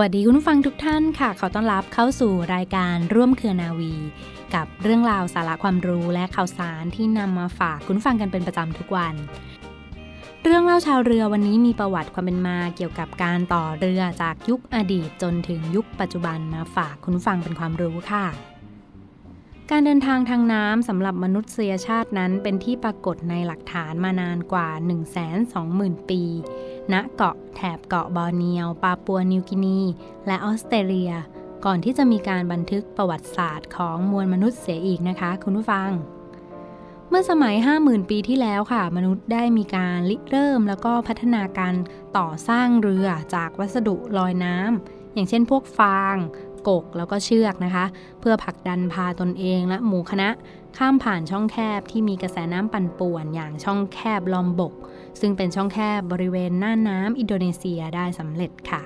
วัสดีคุณผู้ฟังทุกท่านค่ะ ขอต้อนรับเข้าสู่รายการร่วมเครือนาวี กับเรื่องราวสาระความรู้และข่าวสารที่นำมาฝากคุณฟังกันเป็นประจำทุกวัน เรื่องเล่าชาวเรือวันนี้มีประวัติความเป็นมาเกี่ยวกับการต่อเรือจากยุคอดีตจนถึงยุคปัจจุบันมาฝากคุณฟังเป็นความรู้ค่ะ การเดินทางทางน้ำสำหรับมนุษยชาตินั้นเป็นที่ปรากฏในหลักฐานมานานกว่า 120,000 ปี ณเกาะแถบเกาะบอร์เนียวปาปัวนิวกินี และออสเตรเลีย ก่อนที่จะมีการบันทึกประวัติศาสตร์ของมวลมนุษย์เสียอีกนะคะคุณผู้ฟัง เมื่อสมัย 50,000 ปีที่แล้วค่ะ มนุษย์ได้มีการริเริ่มแล้วก็พัฒนาการต่อสร้างเรือจากวัสดุลอยน้ำอย่างเช่นพวกฟางกกแล้วก็เชือกนะคะ เพื่อผลักดันพาตนเองและหมู่คณะ ข้ามผ่านช่องแคบที่มีกระแสน้ำปั่นป่วน อย่างช่องแคบลอมบก ซึ่งเป็นช่องแคบบริเวณหน้าน้ำอินโดนีเซียได้สำเร็จค่ะ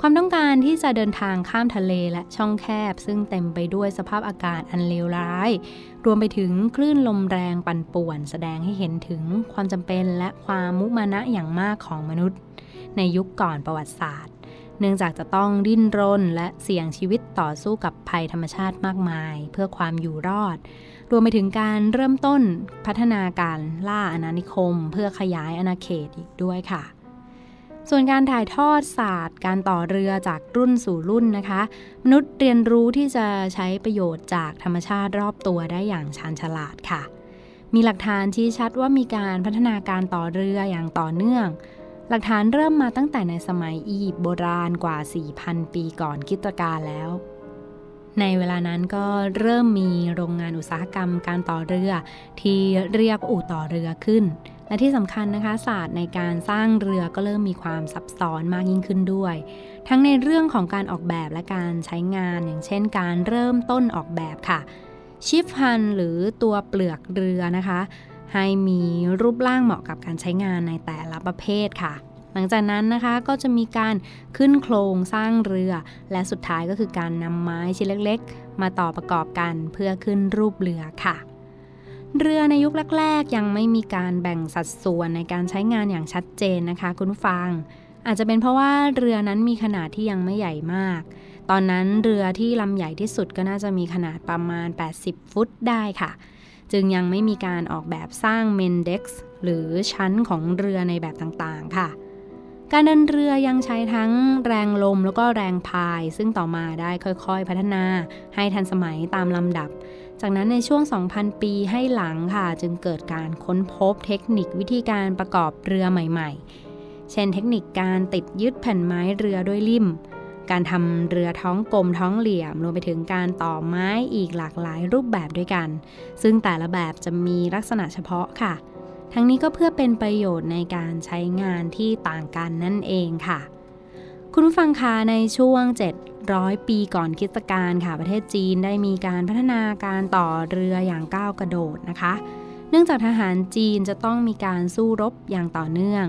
ความต้องการที่จะเดินทางข้ามทะเลและช่องแคบ ซึ่งเต็มไปด้วยสภาพอากาศอันเลวร้าย รวมไปถึงคลื่นลมแรงปั่นป่วน แสดงให้เห็นถึงความจำเป็นและความมุมานะอย่างมากของมนุษย์ ในยุคก่อนประวัติศาสตร์ เนื่องจากจะต้องดิ้นรนและเสี่ยงชีวิตต่อสู้กับภัยธรรมชาติมากมาย เพื่อความอยู่รอด รวมไปถึงการเริ่มต้นพัฒนาการล่าอาณานิคม เพื่อขยายอาณาเขตอีกด้วยค่ะ ส่วนการถ่ายทอดศาสตร์ การต่อเรือจากรุ่นสู่รุ่นนะคะ มนุษย์เรียนรู้ที่จะใช้ประโยชน์จากธรรมชาติรอบตัวได้อย่างชาญฉลาดค่ะ มีหลักฐานชี้ชัดว่ามีการพัฒนาการต่อเรืออย่างต่อเนื่องหลักฐานเริ่มมาตั้งแต่ในสมัยอียิปต์โบราณกว่า 4,000 ปีก่อนคริสตกาแล้ว ในเวลานั้นก็เริ่มมีโรงงานอุตสาหกรรมการต่อเรือที่เรียกอู่ต่อเรือขึ้น และที่สำคัญนะคะศาสตร์ในการสร้างเรือก็เริ่มมีความซับซ้อนมากยิ่งขึ้นด้วย ทั้งในเรื่องของการออกแบบและการใช้งานอย่างเช่น การเริ่มต้นออกแบบค่ะ ชิฟฮันหรือตัวเปลือกเรือนะคะ ให้มีรูปร่างเหมาะกับการใช้งานในแต่ละประเภทค่ะ หลังจากนั้นนะคะก็จะมีการขึ้นโครงสร้างเรือ และสุดท้ายก็คือการนำไม้ชิ้นเล็กๆ มาต่อประกอบกันเพื่อขึ้นรูปเรือค่ะเรือในยุคแรกๆ ยังไม่มีการแบ่งสัดส่วนในการใช้งานอย่างชัดเจนนะคะ คุณผู้ฟัง อาจจะเป็นเพราะว่าเรือนั้นมีขนาดที่ยังไม่ใหญ่มาก ตอนนั้นเรือที่ลำใหญ่ที่สุดก็น่าจะมีขนาดประมาณ 80 ฟุตได้ค่ะ จึงยังไม่มีการออกแบบสร้างเมนเด็กซ์หรือชั้นของเรือในแบบต่างๆ ค่ะ การเดินเรือยังใช้ทั้งแรงลมแล้วก็แรงพาย ซึ่งต่อมาได้ค่อยๆ พัฒนาให้ทันสมัยตามลำดับ จากนั้นในช่วง 2,000 ปีให้หลังค่ะ จึงเกิดการค้นพบเทคนิควิธีการประกอบเรือใหม่ๆ เช่นเทคนิคการติดยึดแผ่นไม้เรือด้วยลิ่ม การทำเรือท้องกลมท้องเหลี่ยม รวมไปถึงการต่อไม้อีกหลากหลายรูปแบบด้วยกัน ซึ่งแต่ละแบบจะมีลักษณะเฉพาะค่ะ ทั้งนี้ก็เพื่อเป็นประโยชน์ในการใช้งานที่ต่างกันนั่นเองค่ะ คุณผู้ฟังคะในช่วง 700 ปีก่อนคิสกาลค่ะ ประเทศจีนได้มีการพัฒนาการต่อเรืออย่างก้าวกระโดดนะคะ เนื่องจากทหารจีนจะต้องมีการสู้รบอย่างต่อเนื่อง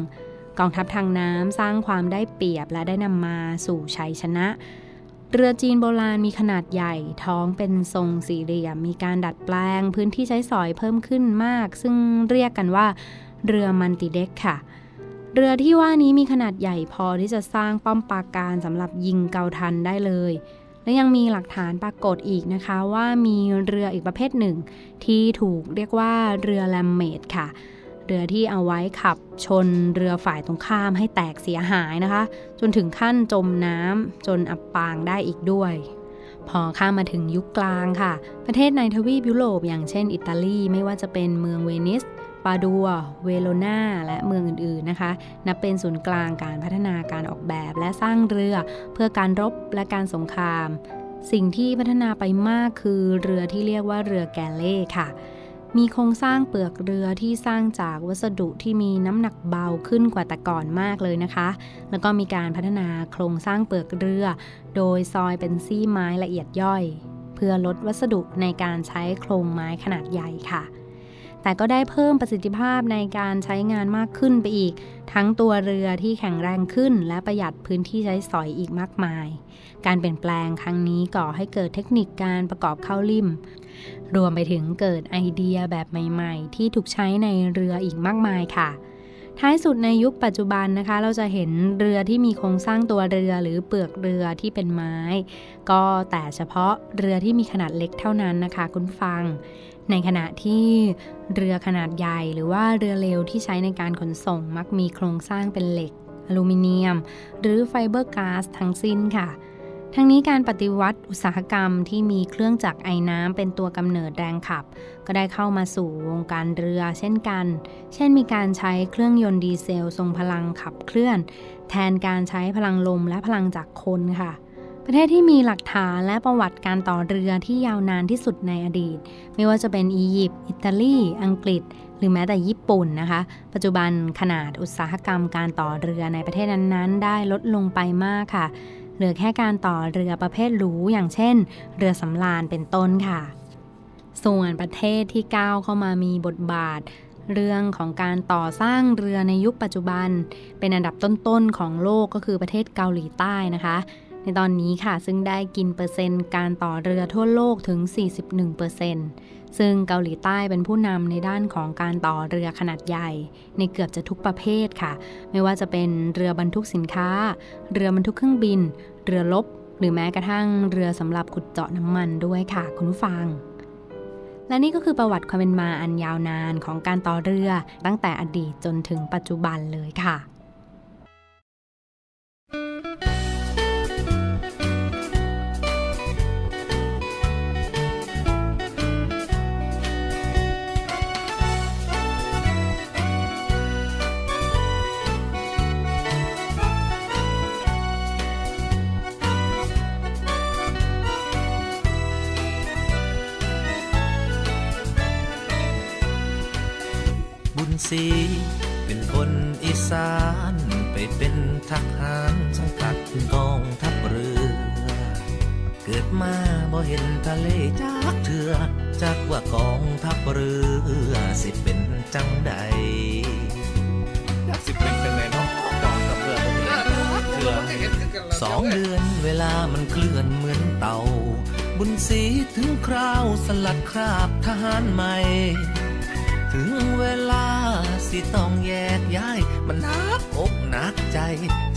กองทัพทางน้ำสร้างความได้เปรียบและได้นำมาสู่ชัยชนะ เรือจีนโบราณมีขนาดใหญ่ ท้องเป็นทรงสี่เหลี่ยม มีการดัดแปลง พื้นที่ใช้สอยเพิ่มขึ้นมาก ซึ่งเรียกกันว่า เรือมันติเด็กค่ะ เรือที่ว่านี้มีขนาดใหญ่พอที่จะสร้างป้อมปราการสำหรับยิงเกาทันได้เลย และยังมีหลักฐานปรากฏอีกนะคะว่ามีเรืออีกประเภทหนึ่ง ที่ถูกเรียกว่าเรือแลมเมดค่ะเเรือที่เอาไว้ขับชนเรือฝ่ายตรงข้ามให้แตกเสียหายนะคะ จนถึงขั้นจมน้ำจนอับปางได้อีกด้วย พอข้ามมาถึงยุคกลางค่ะ ประเทศในทวีปยุโรปอย่างเช่นอิตาลีไม่ว่าจะเป็นเมืองเวนิสปาดัว เวโรนาและเมืองอื่นๆนะคะ นับเป็นศูนย์กลางการพัฒนาการออกแบบและสร้างเรือเพื่อการรบและการสงคราม สิ่งที่พัฒนาไปมากคือเรือที่เรียกว่าเรือแกเล่ค่ะ มีโครงสร้างเปลือกเรือที่สร้างจากวัสดุที่มีน้ำหนักเบาขึ้นกว่าแต่ก่อนมากเลยนะคะ แล้วก็มีการพัฒนาโครงสร้างเปลือกเรือ โดยซอยเป็นซี่ไม้ละเอียดย่อย เพื่อลดวัสดุในการใช้โครงไม้ขนาดใหญ่ค่ะ แต่ก็ได้เพิ่มประสิทธิภาพในการใช้งานมากขึ้นไปอีก ทั้งตัวเรือที่แข็งแรงขึ้น และประหยัดพื้นที่ใช้สอยอีกมากมาย การเปลี่ยนแปลงครั้งนี้ก่อให้เกิดเทคนิคการประกอบเข้าริม รวมไปถึงเกิดไอเดียแบบใหม่ๆ ที่ถูกใช้ในเรืออีกมากมายค่ะ ท้ายสุดในยุคปัจจุบันนะคะ เราจะเห็นเรือที่มีโครงสร้างตัวเรือหรือเปลือกเรือที่เป็นไม้ ก็แต่เฉพาะเรือที่มีขนาดเล็กเท่านั้นนะคะคุณฟัง ในขณะที่เรือขนาดใหญ่หรือว่าเรือเร็วที่ใช้ในการขนส่งมักมีโครงสร้างเป็นเหล็กอลูมิเนียม หรือไฟเบอร์ก๊าซทั้งสิ้นค่ะ ทั้งนี้การปฏิวัติอุตสาหกรรมที่มีเครื่องจักรไอน้ำเป็นตัวกำเนิดแรงขับ ก็ได้เข้ามาสู่วงการเรือเช่นกัน เช่นมีการใช้เครื่องยนต์ดีเซลทรงพลังขับเคลื่อน แทนการใช้พลังลมและพลังจากคนค่ะ ประเทศที่มีหลักฐานและประวัติการต่อเรือที่ยาวนานที่สุดในอดีต ไม่ว่าจะเป็นอียิปต์อิตาลี อังกฤษ หรือแม้แต่ญี่ปุ่นนะคะ ปัจจุบันขนาดอุตสาหกรรมการต่อเรือในประเทศนั้นๆ ได้ลดลงไปมากค่ะ เหลือแค่การต่อเรือประเภทหรูอย่างเช่น เรือสำราญเป็นต้นค่ะ ส่วนประเทศที่ก้าวเข้ามามีบทบาท เรื่องของการต่อสร้างเรือในยุคปัจจุบัน เป็นอันดับต้นๆของโลกก็คือประเทศเกาหลีใต้นะคะในตอนนี้ค่ะ ซึ่งได้กินเปอร์เซ็นต์การต่อเรือทั่วโลกถึง 41% ซึ่งเกาหลีใต้เป็นผู้นำในด้านของการต่อเรือขนาดใหญ่ ในเกือบจะทุกประเภทค่ะ ไม่ว่าจะเป็นเรือบรรทุกสินค้า เรือบรรทุกเครื่องบิน เรือลบ หรือแม้กระทั่งเรือสำหรับขุดเจาะน้ำมันด้วยค่ะคุณผู้ฟังและนี่ก็คือประวัติความเป็นมาอันยาวนานของการต่อเรือตั้งแต่อดีตจนถึงปัจจุบันเลยค่ะ ศรีเป็นคนอีสานไปเป็นทหารสังกัดกองทัพเรือ เกิดมาบ่เห็นทะเลจากเถื่อจากว่ากองทัพเรือสิเป็นจังใดอยากสิเป็นจังไดเนาะกองกับเรือเรือเห็นกันสองเดือนเวลามันเคลื่อนเหมือนเต่า บุญศรีถึงคราวสลัดคราบทหารใหม่ ถึงเวลาสิต้องแยกย้าย มันนักอกนักใจ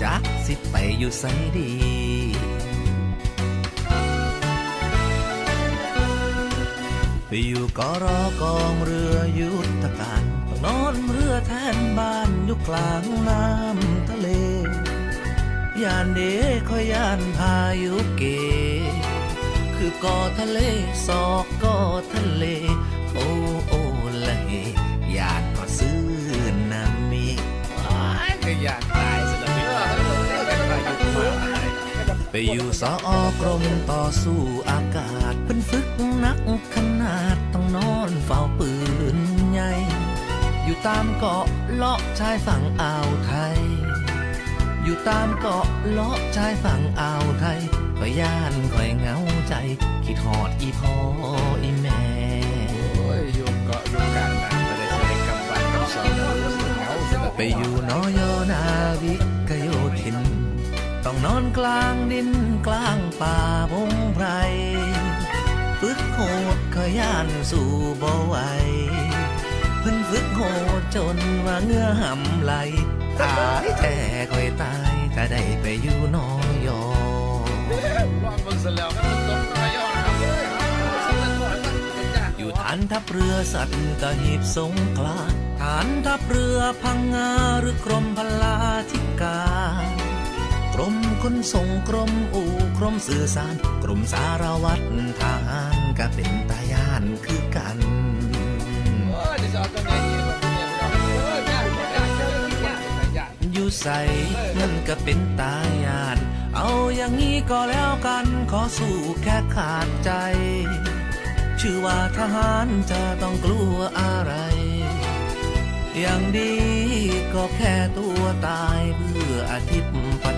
จักสิไปอยู่ไสดีไปอยู่กอรอกองเรือยุทธการต้องนอนเรือแทนบ้านอยู่กลางน้ำทะเล ยานเดคอยยานพายุเก คือก่อทะเลซอกก่อทะเล โอ้ อยู่สออกรมต่อสู้อากาศเป็นฝึกนักขนาดต้องนอนเฝ้าปืนใหญ่ อยู่ตามเกาะเลาะชายฝั่งอ่าวไทย อยู่ตามเกาะเลาะชายฝั่งอ่าวไทยคอยย่านคอยเหงาใจ คิดหอดอีพ่ออีแม่โอ้ยอยู่เกาะอยู่กลางน้ำจะได้ใช้กำบันกับสองมือเหงาสำหรับไปอยู่นอยอนาวิกโยธินต้อง นอนกลางดินกลางป่าพงไพรฝึกโหดขย่านสู่บ่ไหวเพิ่นฝึกโหดจนว่าเงื่อหำไหลตายแต่คอยตายถ้าได้ไปอยู่นอยอลองเบิ่งซะแล้วมันตกนอยออยู่ฐานทัพเรือสัตว์ตหีบสงขลาฐานทัพเรือพังงาหรือกรมพลาธิการ รมขนส่งกรมอู่กรมสื่อสาร กรมสารวัตรทหารก็เป็นตายานคือกันเอ้ยเดี๋ยวจะเอาตัวไหนดีวะเนี่ยพี่น้องเอ้ยย่านย่านย่านย่านย่านอยู่ใส่มันก็เป็นตายาน เอาอย่างนี้ก็แล้วกันขอสู้แค่ขาดใจ ชื่อว่าทหารจะต้องกลัวอะไร อย่างดีก็แค่ตัวตายเพื่ออาทิตย์ปัด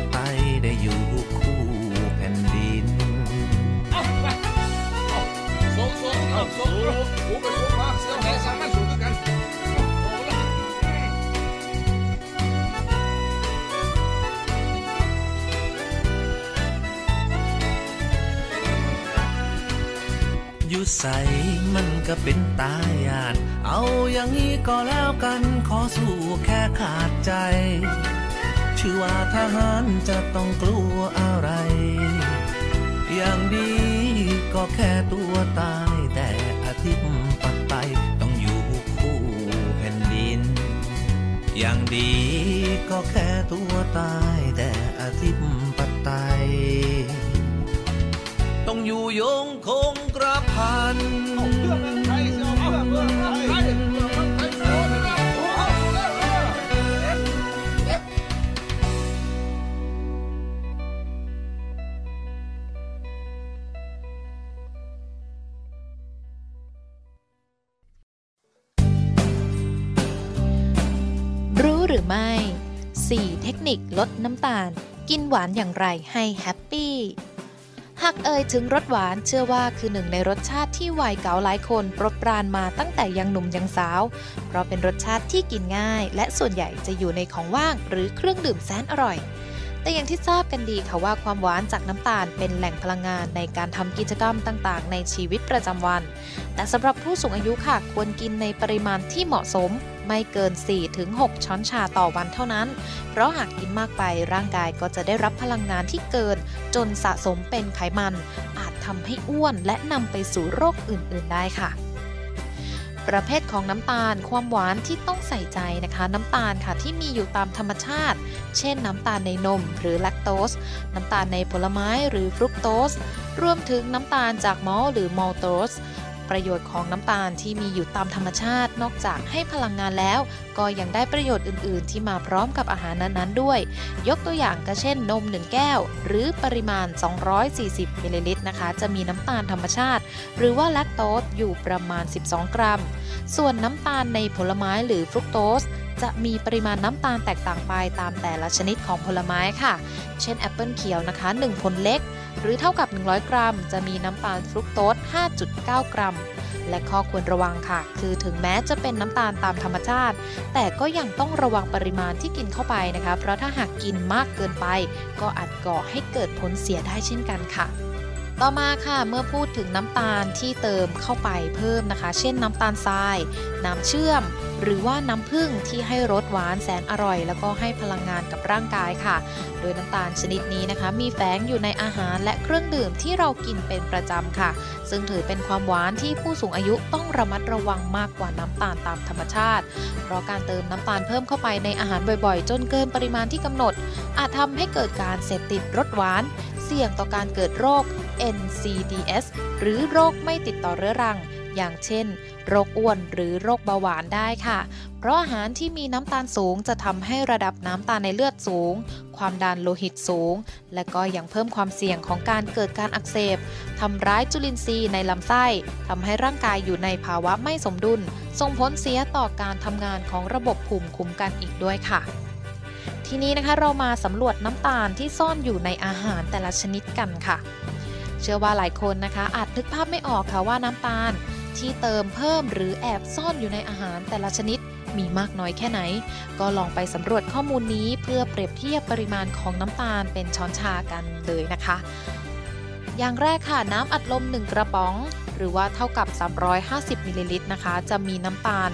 ได้อยู่คู่แผ่นดินอาไปเอาสูงสูงเอาสูงสูงหูไปสูงมาเสียวแหสามารถสูงกันโอ้ละอยู่ใสมันก็เป็นตายาน เอาอย่างนี้ก็แล้วกันขอสู้แค่ขาดใจ ชื่อว่าทหารจะต้องกลัวอะไร อย่างดีก็แค่ตัวตายแต่อาทิตย์ปัดไปต้องอยู่คู่แผ่นดิน อย่างดีก็แค่ตัวตายแต่อาทิตย์ปัดไปต้องอยู่ยงคงกระพันเอาเพื่อน นิคลดน้ำตาล กินหวานอย่างไรให้แฮปปี้หากเอ่ยถึงรสหวานเชื่อว่าคือหนึ่งในรสชาติที่วัยเก๋าหลายคนปรดปรานมาตั้งแต่ยังหนุ่มยังสาว เพราะเป็นรสชาติที่กินง่าย และส่วนใหญ่จะอยู่ในของว่างหรือเครื่องดื่มแสนอร่อย แต่อย่างที่ทราบกันดีค่ะว่าความหวานจากน้ำตาลเป็นแหล่งพลังงานในการทำกิจกรรมต่างๆ ในชีวิตประจำวัน แต่สำหรับผู้สูงอายุค่ะควรกินในปริมาณที่เหมาะสม ไม่เกิน 4-6 ช้อนชาต่อวันเท่านั้น เพราะหากกินมากไปร่างกายก็จะได้รับพลังงานที่เกิน จนสะสมเป็นไขมัน อาจทำให้อ้วนและนำไปสู่โรคอื่น ๆ ได้ค่ะ ประเภทของน้ำตาลความหวานที่ต้องใส่ใจนะคะ น้ำตาลค่ะที่มีอยู่ตามธรรมชาติ เช่นน้ำตาลในนม หรือแลคโตส น้ำตาลในผลไม้หรือฟรุกโตส รวมถึงน้ำตาลจากมอลหรือมอลโตส ประโยชน์ของน้ำตาลที่มีอยู่ตามธรรมชาติ นอกจากให้พลังงานแล้ว ก็ยังได้ประโยชน์อื่น ๆ ที่มาพร้อมกับอาหารนั้นๆด้วย ยกตัวอย่างก็เช่น นม 1 แก้ว หรือปริมาณ 240มิลลิลิตรนะคะ จะมีน้ำตาลธรรมชาติ หรือว่าแลคโตสอยู่ประมาณ 12 กรัม ส่วนน้ำตาลในผลไม้หรือฟรุกโตสจะมีปริมาณน้ำตาลแตกต่างไปตามแต่ละชนิดของผลไม้ค่ะ เช่นแอปเปิลเขียวนะคะ 1 ผลเล็ก หรือเท่ากับ 100 กรัม จะมีน้ำตาลฟรุกโตส 5.9 กรัม และข้อควรระวังค่ะ คือถึงแม้จะเป็นน้ำตาลตามธรรมชาติ แต่ก็ยังต้องระวังปริมาณที่กินเข้าไปนะคะ เพราะถ้าหากกินมากเกินไป ก็อาจก่อให้เกิดผลเสียได้เช่นกันค่ะต่อมาค่ะเมื่อพูดถึงน้ำตาลที่เติมเข้าไปเพิ่มนะคะ เช่นน้ำตาลทราย น้ำเชื่อม หรือว่าน้ำผึ้งที่ให้รสหวานแสนอร่อย แล้วก็ให้พลังงานกับร่างกายค่ะ โดยน้ำตาลชนิดนี้นะคะ มีแฝงอยู่ในอาหารและเครื่องดื่มที่เรากินเป็นประจำค่ะ ซึ่งถือเป็นความหวานที่ผู้สูงอายุต้องระมัดระวังมากกว่าน้ำตาลตามธรรมชาติ เพราะการเติมน้ำตาลเพิ่มเข้าไปในอาหารบ่อยๆ จนเกินปริมาณที่กำหนด อาจทำให้เกิดการเสพติดรสหวาน เสี่ยงต่อการเกิดโรค NCDs หรือโรคไม่ติดต่อเรื้อรัง อย่างเช่น โรคอ้วนหรือโรคเบาหวานได้ค่ะ เพราะอาหารที่มีน้ำตาลสูงจะทำให้ระดับน้ำตาลในเลือดสูง ความดันโลหิตสูง และก็ยังเพิ่มความเสี่ยงของการเกิดการอักเสบทำร้ายจุลินทรีย์ในลำไส้ทำให้ร่างกายอยู่ในภาวะไม่สมดุล ส่งผลเสียต่อการทำงานของระบบภูมิคุ้มกันอีกด้วยค่ะทีนี้นะคะเรามาสำรวจน้ำตาลที่ซ่อนอยู่ในอาหารแต่ละชนิดกันค่ะ เชื่อว่าหลายคนนะคะอาจนึกภาพไม่ออกค่ะว่าน้ำตาล ที่เติมเพิ่มหรือแอบซ่อนอยู่ในอาหารแต่ละชนิดมีมากน้อยแค่ไหน ก็ลองไปสำรวจข้อมูลนี้เพื่อเปรียบเทียบปริมาณของน้ำตาลเป็นช้อนชากันเลยนะคะ อย่างแรกค่ะน้ำอัดลม 1 กระป๋อง หรือว่าเท่ากับ 350มิลลิลิตรนะคะ จะมีน้ำตาล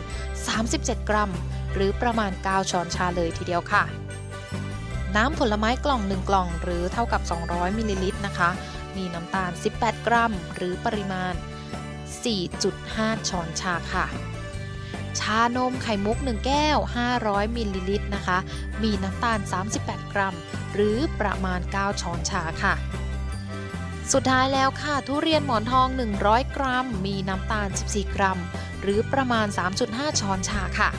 37 กรัม หรือประมาณ 9 ช้อนชาเลยทีเดียวค่ะ น้ำผลไม้กล่อง 1 กล่อง หรือเท่ากับ 200มิลลิลิตรนะคะ มีน้ำตาล 18 กรัม หรือปริมาณ 4.5 ช้อนชาค่ะ ชานมไข่มุก 1 แก้ว 500มิลลิลิตรนะคะ มีน้ำตาล 38 กรัม หรือประมาณ 9 ช้อนชาค่ะสุดท้ายแล้วค่ะ ทุเรียนหมอนทอง 100 กรัม มีน้ำตาล 14 กรัม หรือประมาณ 3.5 ช้อนชาค่ะ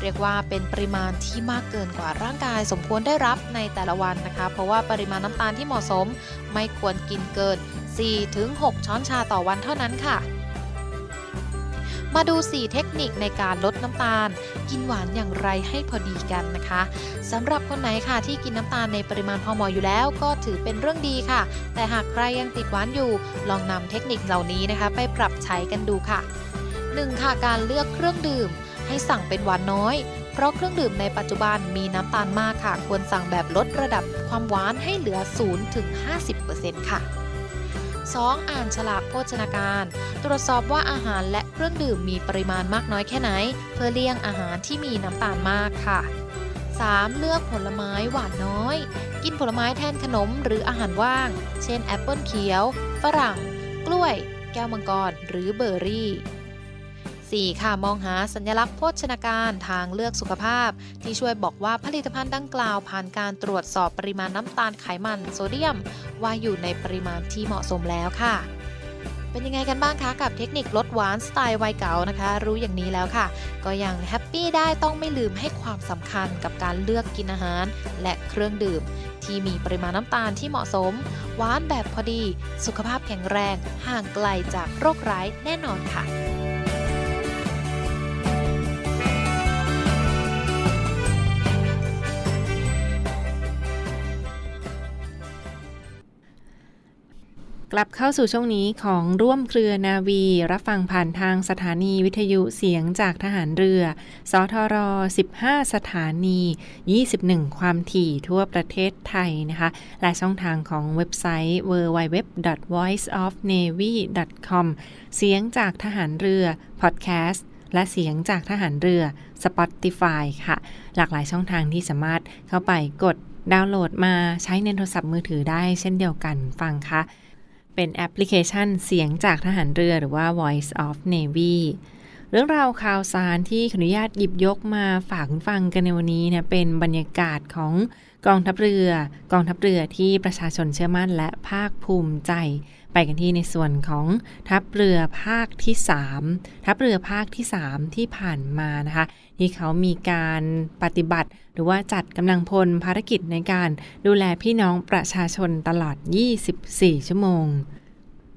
เรียกว่าเป็นปริมาณที่มากเกินกว่าร่างกายสมควรได้รับในแต่ละวันนะคะ เพราะว่าปริมาณน้ำตาลที่เหมาะสม ไม่ควรกินเกิน 4-6 ช้อนชาต่อวันเท่านั้นค่ะ มาดู 4 เทคนิคในการลดน้ำตาล กินหวานอย่างไรให้พอดีกันนะคะสำหรับคนไหนค่ะที่กินน้ำตาลในปริมาณพอเหมาะอยู่แล้ว ก็ถือเป็นเรื่องดีค่ะ แต่หากใครยังติดหวานอยู่ ลองนำเทคนิคเหล่านี้นะคะ ไปปรับใช้กันดูค่ะ 1. ค่ะการเลือกเครื่องดื่ม ให้สั่งเป็นหวานน้อย เพราะเครื่องดื่มในปัจจุบันมีน้ำตาลมากค่ะ ควรสั่งแบบลดระดับความหวานให้เหลือ 0-50%ค่ะ 2. อ่านฉลากโภชนาการ ตรวจสอบว่าอาหารและเครื่องดื่มมีปริมาณมากน้อยแค่ไหน เพื่อเลี่ยงอาหารที่มีน้ำตาลมากค่ะ 3. เลือกผลไม้หวานน้อย กินผลไม้แทนขนมหรืออาหารว่าง เช่นแอปเปิลเขียว ฝรั่ง กล้วย แก้วมังกร หรือเบอร์รี่ 4. ค่ะมองหาสัญลักษณ์โภชนาการทางเลือกสุขภาพ ที่ช่วยบอกว่าผลิตภัณฑ์ดังกล่าวผ่านการตรวจสอบปริมาณน้ำตาลไขมันโซเดียม ว่าอยู่ในปริมาณที่เหมาะสมแล้วค่ะเป็นยังไงกันบ้างคะกับเทคนิคลดหวานสไตล์วัยเก่านะคะ รู้อย่างนี้แล้วค่ะ ก็ยังแฮปปี้ได้ต้องไม่ลืมให้ความสำคัญกับการเลือกกินอาหาร และเครื่องดื่ม ที่มีปริมาณน้ำตาลที่เหมาะสม หวานแบบพอดี สุขภาพแข็งแรง ห่างไกลจากโรคร้ายแน่นอนค่ะ ลับเข้าสู่ช่วงนี้ของร่วมเครือนาวี รับฟังผ่านทางสถานีวิทยุเสียงจากทหารเรือ สทร 15 สถานี 21 ความถี่ทั่วประเทศไทยนะคะ และช่องทางของเว็บไซต์ www.voiceofnavy.com เสียงจากทหารเรือ พอดแคสต์และเสียงจากทหารเรือ Spotify ค่ะ หลากหลายช่องทางที่สามารถเข้าไปกดดาวน์โหลดมาใช้ในโทรศัพท์มือถือได้เช่นเดียวกันฟังค่ะ เป็นแอปพลิเคชันเสียงจากทหารเรือหรือว่า Voice of Navy เรื่องราวข่าวสารที่ขออนุญาตหยิบยกมาฝากคุณฟังกันในวันนี้เนี่ยเป็นบรรยากาศของกองทัพเรือ กองทัพเรือที่ประชาชนเชื่อมั่นและภาคภูมิใจ ไปกันที่ในส่วนของทัพเรือภาคที่ 3 ทัพเรือภาคที่ 3 ที่ผ่านมานะคะที่เขามีการปฏิบัติ หรือว่าจัดกำลังพลภารกิจในการดูแลพี่น้องประชาชนตลอด 24 ชั่วโมง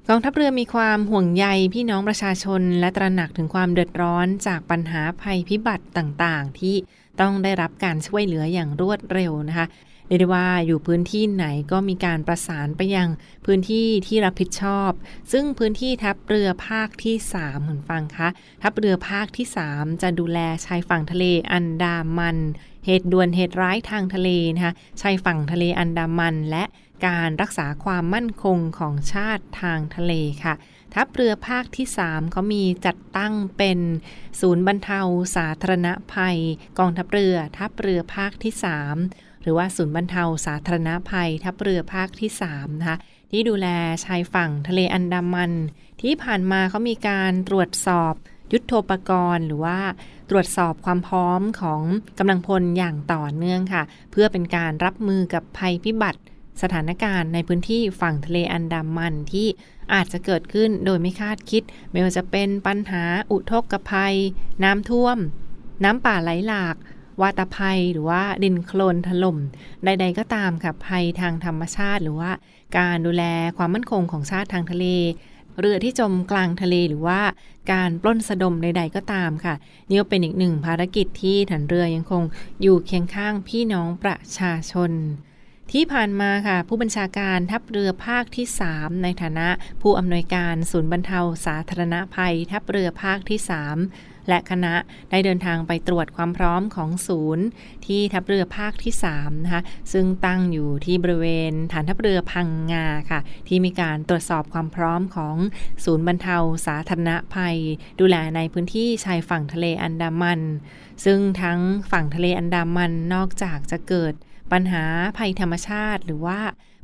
กองทัพเรือมีความห่วงใยพี่น้องประชาชน และตระหนักถึงความเดือดร้อนจากปัญหาภัยพิบัติต่างๆ ที่ต้องได้รับการช่วยเหลืออย่างรวดเร็วนะคะ เรียกได้ว่าอยู่พื้นที่ไหนก็มีการประสานไปยังพื้นที่ที่รับผิดชอบ ซึ่งพื้นที่ทัพเรือภาคที่3คุณฟังคะ ทัพเรือภาคที่ 3 จะดูแลชายฝั่งทะเลอันดามัน เหตุด่วนเหตุร้ายทางทะเลนะคะชายฝั่งทะเลอันดามันและการรักษาความมั่นคงของชาติทางทะเลค่ะ ทัพเรือภาคที่ 3 เขามีจัดตั้งเป็นศูนย์บรรเทาสาธารณภัย กองทัพเรือทัพเรือภาคที่ 3 หรือว่าศูนย์บรรเทาสาธารณภัย ทัพเรือภาคที่3นะคะที่ดูแลชายฝั่งทะเลอันดามัน ที่ผ่านมาเขามีการตรวจสอบยุทโธปกรณ์ หรือว่าตรวจสอบความพร้อมของกำลังพลอย่างต่อเนื่องค่ะ เพื่อเป็นการรับมือกับภัยพิบัติสถานการณ์ในพื้นที่ฝั่งทะเลอันดามันที่อาจจะเกิดขึ้นโดยไม่คาดคิด ไม่ว่าจะเป็นปัญหาอุทกภัย น้ำท่วม น้ำป่าไหลหลาก วาตภัยหรือว่าดินโคลนถล่ม ใด ๆ ก็ตามค่ะภัยทางธรรมชาติ หรือว่าการดูแลความมั่นคงของชาติทางทะเล เรือที่จมกลางทะเลหรือว่าการปล้นสะดมใด ๆ ก็ตามค่ะนี่ก็เป็นอีกหนึ่งภารกิจที่ฐานเรือยังคงอยู่เคียงข้างพี่น้องประชาชนที่ผ่านมาค่ะ ผู้บัญชาการทัพเรือภาคที่ 3 ในฐานะผู้อำนวยการศูนย์บรรเทาสาธารณภัย ทัพเรือภาคที่ 3 และคณะได้เดินทางไปตรวจความพร้อมของศูนย์ ที่ทัพเรือภาคที่3นะคะซึ่งตั้งอยู่ที่บริเวณฐานทัพเรือพังงาค่ะ ที่มีการตรวจสอบความพร้อมของศูนย์บรรเทาสาธารณภัย ดูแลในพื้นที่ชายฝั่งทะเลอันดามัน ซึ่งทั้งฝั่งทะเลอันดามันนอกจากจะเกิดปัญหาภัยธรรมชาติหรือว่า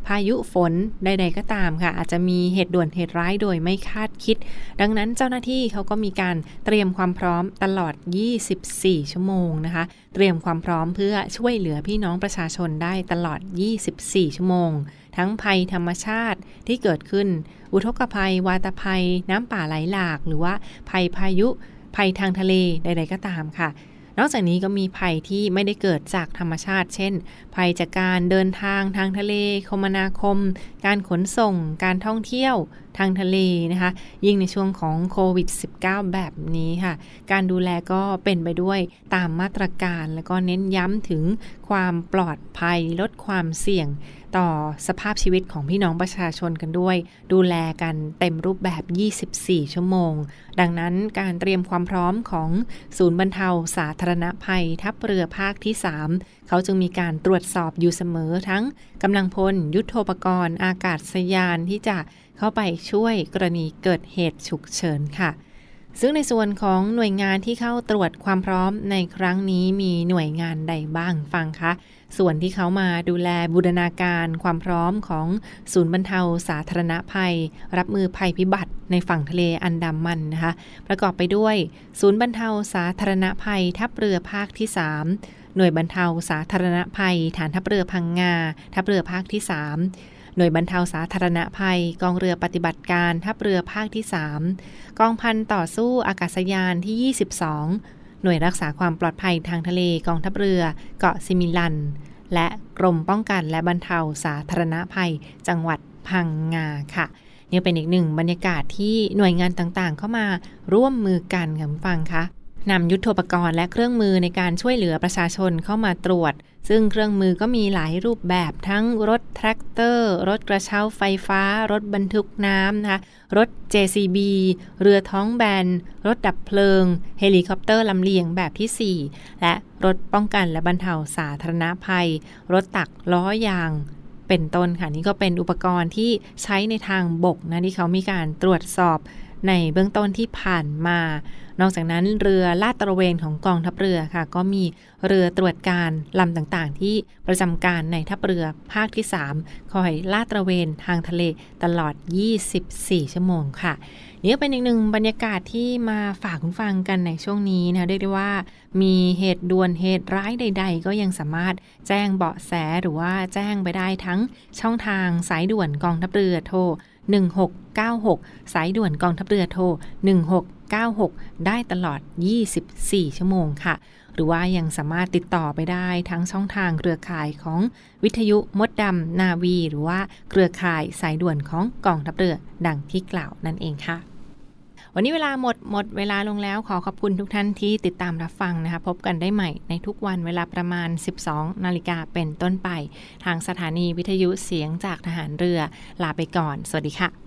พายุฝนใดๆก็ตามค่ะ อาจจะมีเหตุด่วนเหตุร้ายโดยไม่คาดคิด ดังนั้นเจ้าหน้าที่เขาก็มีการเตรียมความพร้อมตลอด 24 ชั่วโมงนะคะ เตรียมความพร้อมเพื่อช่วยเหลือพี่น้องประชาชนได้ตลอด 24 ชั่วโมง ทั้งภัยธรรมชาติที่เกิดขึ้น อุทกภัย วาตภัย น้ำป่าไหลหลาก หรือว่าภัยพายุ ภัยทางทะเลใด ๆ ก็ตามค่ะ นอกจากนี้ก็มีภัยที่ไม่ได้เกิดจากธรรมชาติ เช่น ภัยจากการเดินทางทางทะเล คมนาคม การขนส่ง การท่องเที่ยวทางทะเลนะคะ ยิ่งในช่วงของโควิด -19 แบบนี้ค่ะ การดูแลก็เป็นไปด้วยตามมาตรการ แล้วก็เน้นย้ำถึงความปลอดภัยลดความเสี่ยง ต่อสภาพชีวิตของพี่น้องประชาชนกันด้วย ดูแลกันเต็มรูปแบบ 24 ชั่วโมง ดังนั้นการเตรียมความพร้อมของศูนย์บรรเทาสาธารณภัย ทัพเรือภาคที่ 3 เขาจึงมีการตรวจสอบอยู่เสมอทั้งกำลังพล ยุทโธปกรณ์ อากาศยานที่จะเข้าไปช่วยกรณีเกิดเหตุฉุกเฉินค่ะ ซึ่งในส่วนของหน่วยงานที่เข้าตรวจความพร้อมในครั้งนี้มีหน่วยงานใดบ้างฟังคะ ส่วนที่เขามาดูแลบูรณาการความพร้อมของศูนย์บรรเทาสาธารณภัย รับมือภัยพิบัติในฝั่งทะเลอันดามันนะคะ ประกอบไปด้วย ศูนย์บรรเทาสาธารณภัยทัพเรือภาคที่ 3 หน่วยบรรเทาสาธารณภัย ฐานทัพเรือพังงา ทัพเรือภาคที่ 3 หน่วยบรรเทาสาธารณภัย กองเรือปฏิบัติการทัพเรือภาคที่ 3 กองพันต่อสู้อากาศยานที่ 22 หน่วยรักษาความปลอดภัยทางทะเลกองทัพเรือเกาะซิมิลัน และกรมป้องกันและบรรเทาสาธารณภัย จังหวัดพังงาค่ะนี่เป็นอีกหนึ่งบรรยากาศที่หน่วยงานต่างๆ เข้ามาร่วมมือกันค่ะฟังคะ นำยุทโธปกรณ์และเครื่องมือในการช่วยเหลือประชาชนเข้ามาตรวจ ซึ่งเครื่องมือก็มีหลายรูปแบบทั้งรถแทรกเตอร์ รถกระเช้าไฟฟ้า รถบรรทุกน้ำนะคะรถ JCB เรือท้องแบน รถดับเพลิง เฮลิคอปเตอร์ลำเลียงแบบที่ 4 และรถป้องกันและบรรเทาสาธารณภัย รถตักล้อยางเป็นต้นค่ะนี่ก็เป็นอุปกรณ์ที่ใช้ในทางบกนะที่เขามีการตรวจสอบในเบื้องต้นที่ผ่านมา นอกจากนั้นเรือลาดตระเวนของกองทัพเรือค่ะ ก็มีเรือตรวจการลำต่างๆ ที่ประจำการในทัพเรือภาคที่ 3 คอยลาดตระเวนทางทะเลตลอด 24 ชั่วโมงค่ะนี่เป็นอีกหนึ่งบรรยากาศที่มาฝากคุณฟังกันในช่วงนี้นะเรียกได้ว่า มีเหตุด่วนเหตุร้ายใด ๆ ก็ยังสามารถแจ้งเบาะแสหรือว่าแจ้งไปได้ทั้งช่องทางสายด่วนกองทัพเรือโทร1696 สายด่วนกองทัพเรือโทร 96 ได้ตลอด 24 ชั่วโมงค่ะ หรือว่ายังสามารถติดต่อไปได้ทั้งช่องทางเครือข่ายของวิทยุมดดำนาวี หรือว่าเครือข่ายสายด่วนของกองทัพเรือดังที่กล่าวนั่นเองค่ะวันนี้เวลาหมดหมดเวลาลงแล้วขอขอบคุณทุกท่านที่ติดตามรับฟังนะคะพบกันได้ใหม่ในทุกวันเวลาประมาณ 12 นาฬิกาเป็นต้นไป ทางสถานีวิทยุเสียงจากทหารเรือลาไปก่อน สวัสดีค่ะ